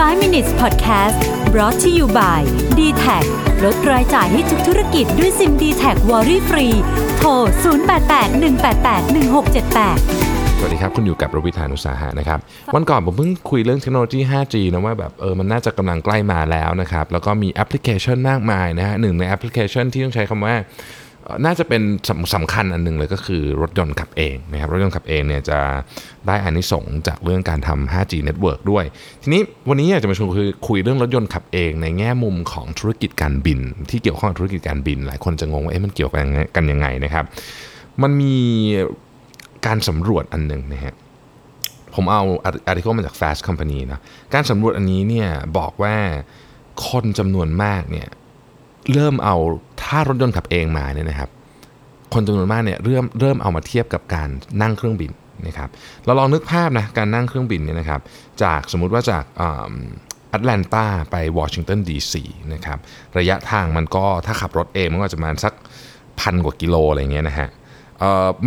5 minutes podcast brought to you by d t a c ลดรายจ่ายให้ทุกธุรกิจด้วยซิม dtac Worry Free โทร 0881881678สวัสดีครับ คุณอยู่กับรวิศ หาญอุตสาหะนะครับ วันก่อนผมเพิ่งคุยเรื่องเทคโนโลยี 5G นะว่าแบบเออมันน่าจะกำลังใกล้มาแล้วนะครับ แล้วก็มีแอปพลิเคชันมากมายนะฮะหนึ่งในแอปพลิเคชันที่ต้องใช้คำว่าเอ่อ น่าจะเป็นสำสำคัญอันหนึ่งเลยก็คือรถยนต์ขับเองนะครับรถยนต์ขับเองเนี่ยจะได้อานิสงส์จากเรื่องการทำ 5G network ด้วย ทีนี้วันนี้อยากจะมาชวนคุยคุยเรื่องรถยนต์ขับเองในแง่มุมของธุรกิจการบิน ที่เกี่ยวข้องกับธุรกิจการบิน หลายคนจะงงว่าเอ๊ะมันเกี่ยวกันยังไงกันยังไงนะครับ มันมีการสำรวจอันหนึ่งนะฮะผมเอาอาร์ติเคิลมาจาก Fast Company นะการสำรวจอันนี้เนี่ยบอกว่าคนจำนวนมากเนี่ย เริ่มเอาถ้ารถยนต์ขับเองมาเนี่ยนะครับ คนจำนวนมากเนี่ยเริ่มเริ่มเอามาเทียบกับการนั่งเครื่องบินนะครับเราลองนึกภาพนะการนั่งเครื่องบินเนี่ยนะครับจากสมมุติว่าจากแอตแลนตาไปวอชิงตันดีซีนะครับระยะทางมันก็ถ้าขับรถเองมันก็จะประมาณสักพันกว่ากิโลอะไรเงี้ยนะฮะ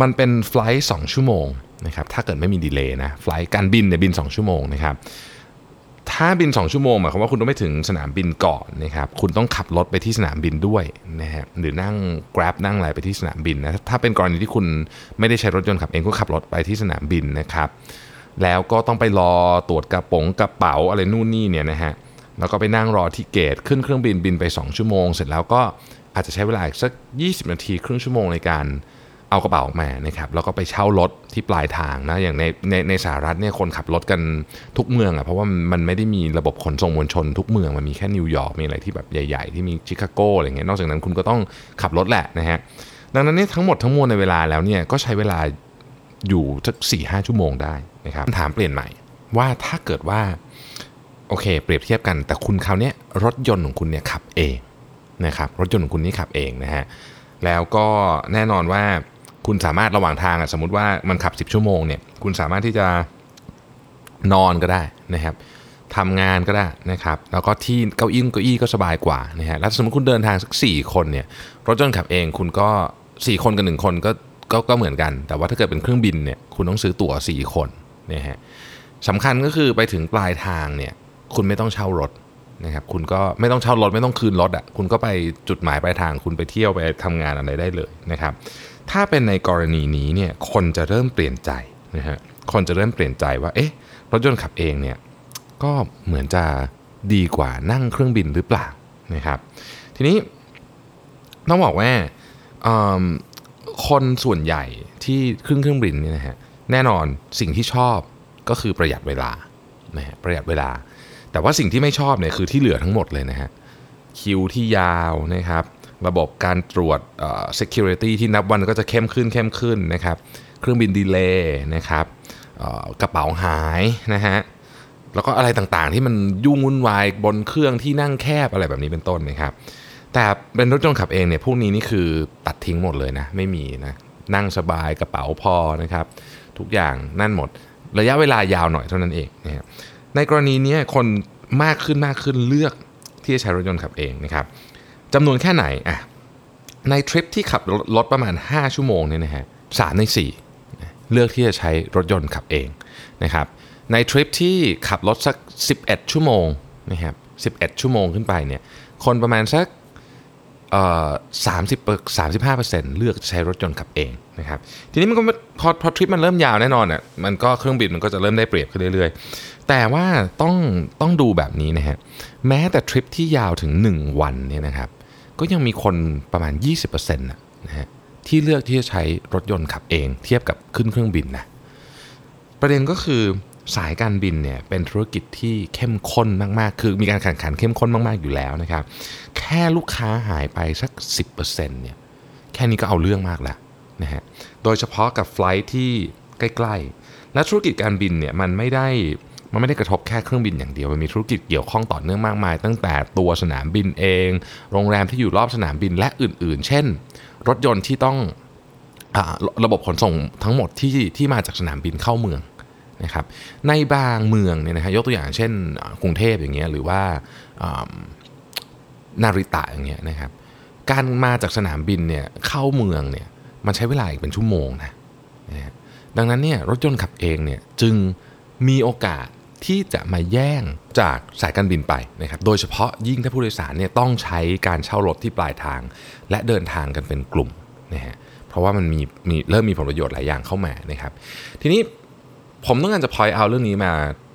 มันเป็น flight 2ชั่วโมงนะครับถ้าเกิดไม่มี delay นะ flight การบินเนี่ยบิน 2 ชั่วโมงนะครับ ถ้าบิน 2 ชั่วโมงหมายความว่าคุณต้องไปถึงสนามบินก่อนนะครับคุณต้องขับรถไปที่สนามบินด้วยนะฮะหรือนั่ง Grab นั่งอะไรไปที่สนามบินนะถ้าเป็นกรณีที่คุณไม่ได้ใช้รถยนต์ขับเองก็ขับรถไปที่สนามบินนะครับ แล้วก็ต้องไปรอตรวจกระป๋องกระเป๋าอะไรนู่นนี่เนี่ยนะฮะแล้วก็ไปนั่งรอที่เกตขึ้นเครื่องบินบินไป 2 ชั่วโมง เสร็จแล้วก็อาจจะใช้เวลาอีกสัก 20 นาทีครึ่งชั่วโมงในการ เอากระเป๋าออกมานะครับแล้วก็ไปเช่ารถที่ปลายทางนะอย่างในในในสหรัฐเนี่ยคนขับรถกันทุกเมืองอะ่ะเพราะว่ามันไม่ได้มีระบบขนส่งมวลชนทุกเมืองมันมีแค่นิวยอร์กมีอะไรที่แบบใหญ่ ๆ ที่มีชิคาโกอะไรเงี้ยนอกจากนั้นคุณก็ต้องขับรถแหละนะฮะดังนั้นเนี่ยทั้งหมดทั้งมวลในเวลาแล้วเนี่ยก็ใช้เวลาอยู่สักสี่ห้าชั่วโมงได้นะครับคำถามเปลี่ยนใหม่ว่าถ้าเกิดว่าโอเค เปรียบเทียบกันแต่คุณคราวนี้รถยนต์ของคุณเนี่ยขับเองนะครับรถยนต์ของคุณนี่ขับเองนะฮะแล้วก็แน่นอนว่า คุณสามารถระหว่างทางอะสมมติว่ามันขับ 10 ชั่วโมงเนี่ยคุณสามารถที่จะนอนก็ได้นะครับทำงานก็ได้นะครับ แล้วก็ที่เก้าอี้เก้าอี้ก็สบายกว่านะฮะแล้วสมมติคุณเดินทางสัก4คนเนี่ยรถยนขับเองคุณก็ 4 คนกับ1คนก็ก็ก็เหมือนกัน แต่ว่าถ้าเกิดเป็นเครื่องบินเนี่ยคุณต้องซื้อตั๋ว4 คนนะฮะสำคัญก็คือไปถึงปลายทางเนี่ยคุณไม่ต้องเช่ารถ นะครับคุณก็ไม่ต้องเช่ารถไม่ต้องคืนรถอะคุณก็ไปจุดหมายปลายทางคุณไปเที่ยวไปทำงานอะไรได้เลยนะครับ ถ้าเป็นในกรณีนี้เนี่ยคนจะเริ่มเปลี่ยนใจนะฮะคนจะเริ่มเปลี่ยนใจว่าเอ๊ะรถยนต์ขับเองเนี่ยก็เหมือนจะดีกว่านั่งเครื่องบินหรือเปล่านะครับ ทีนี้ต้องบอกว่าคนส่วนใหญ่ที่ขึ้นเครื่องบินเนี่ยนะฮะแน่นอนสิ่งที่ชอบก็คือประหยัดเวลานะฮะประหยัดเวลา แต่ว่าสิ่งที่ไม่ชอบเนี่ยคือที่เหลือทั้งหมดเลยนะฮะคิวที่ยาวนะครับระบบการตรวจอ่อ security ที่นับวันก็จะเข้มขึ้นเข้มขึ้นนะครับเครื่องบินดีเลย์นะครับกระเป๋าหายนะฮะแล้วก็อะไรต่างๆ ที่มันยุ่งวุ่นวายบนเครื่องที่นั่งแคบอะไรแบบนี้เป็นต้นนะครับ แต่เป็นรถยนต์ขับเองเนี่ยพวกนี้นี่คือตัดทิ้งหมดเลยนะ ไม่มีนะนั่งสบายกระเป๋าพอนะครับ ทุกอย่างนั่นหมด ระยะเวลายาวหน่อยเท่านั้นเองนะครับ ในกรณีนี้คนมากขึ้นมากขึ้นเลือกที่จะใช้รถยนต์ขับเองนะครับจำนวนแค่ไหนอะในทริปที่ขับรถประมาณ 5 ชั่วโมงเนี่ยนะฮะสามใน 4 เลือกที่จะใช้รถยนต์ขับเองนะครับในทริปที่ขับรถสัก 11 ชั่วโมงนะครับ11 ชั่วโมงขึ้นไปเนี่ยคนประมาณสักเอ่อ30 35เปอร์เซ็นต์เลือกใช้รถยนต์ขับเองนะครับทีนี้มันก็พอพอทริปมันเริ่มยาวแน่นอนอะมันก็เครื่องบินมันก็จะเริ่มได้เปรียบขึ้นเรื่อย แต่ว่าต้องต้องดูแบบนี้นะฮะแม้แต่ทริปที่ยาวถึง 1 วันเนี่ยนะครับก็ยังมีคนประมาณ 20%นะนะฮะที่เลือกที่จะใช้รถยนต์ขับเองเทียบกับขึ้นเครื่องบินนะประเด็นก็คือสายการบินเนี่ยเป็นธุรกิจที่เข้มข้นมาก ๆ คือมีการแข่งขันเข้มข้นมาก ๆ อยู่แล้วนะครับ แค่ลูกค้าหายไปสัก 10%เนี่ยแค่นี้ก็เอาเรื่องมากแล้วนะฮะโดยเฉพาะกับไฟลท์ที่ใกล้ ๆ และธุรกิจการบินเนี่ยมันไม่ได้ มันไม่ได้กระทบแค่เครื่องบินอย่างเดียว มันมีธุรกิจเกี่ยวข้องต่อเนื่องมากมาย ตั้งแต่ตัวสนามบินเอง โรงแรมที่อยู่รอบสนามบินและอื่น ๆ เช่น รถยนต์ที่ต้องอระบบขนส่งทั้งหมดที่ที่มาจากสนามบินเข้าเมืองนะครับในบางเมืองเนี่ยนะฮะยกตัวอย่างเช่นกรุงเทพอย่างเงี้ยหรือว่านาริตะอย่างเงี้ยนะครับการมาจากสนามบินเนี่ยเข้าเมืองเนี่ยมันใช้เวลาอีกเป็นชั่วโมงนะนะดังนั้นเนี่ยรถยนต์ขับเองเนี่ยจึงมีโอกาส ที่จะมาแย่งจากสายการบินไปนะครับ โดยเฉพาะยิ่งถ้าผู้โดยสารเนี่ยต้องใช้การเช่ารถที่ปลายทาง และเดินทางกันเป็นกลุ่มนะฮะ เพราะว่ามันมีมีเริ่มมีผลประโยชน์หลายอย่างเข้ามานะครับ ทีนี้ผมต้องการจะพอยเอาเรื่องนี้มา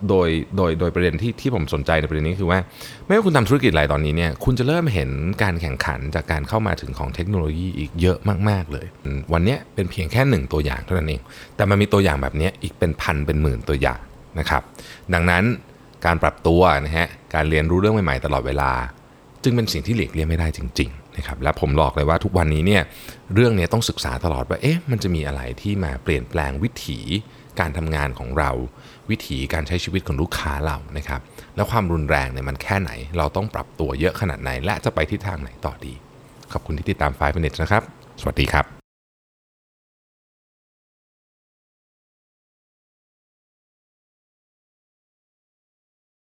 โดยโดยโดยประเด็นที่ที่ผมสนใจในประเด็นนี้คือว่า ไม่ว่าคุณทำธุรกิจอะไรตอนนี้เนี่ยคุณจะเริ่มเห็นการแข่งขันจากการเข้ามาถึงของเทคโนโลยีอีกเยอะมาก ๆ เลย วันนี้เป็นเพียงแค่หนึ่งตัวอย่างเท่านั้นเอง แต่มันมีตัวอย่างแบบนี้อีกเป็นพันเป็นหมื่นตัวอย่าง นะครับ ดังนั้นการปรับตัวนะฮะการเรียนรู้เรื่องใหม่ๆตลอดเวลา จึงเป็นสิ่งที่หลีกเลี่ยงไม่ได้จริงๆนะครับและผมบอกเลยว่าทุกวันนี้เนี่ยเรื่องนี้ต้องศึกษาตลอดว่าเอ๊ะมันจะมีอะไรที่มาเปลี่ยนแปลงวิถีการทำงานของเรา วิถีการใช้ชีวิตของลูกค้าเรานะครับแล้วความรุนแรงเนี่ยมันแค่ไหน เราต้องปรับตัวเยอะขนาดไหน และจะไปทิศทางไหนต่อดี ขอบคุณที่ติดตาม5 minutes นะครับ สวัสดีครับ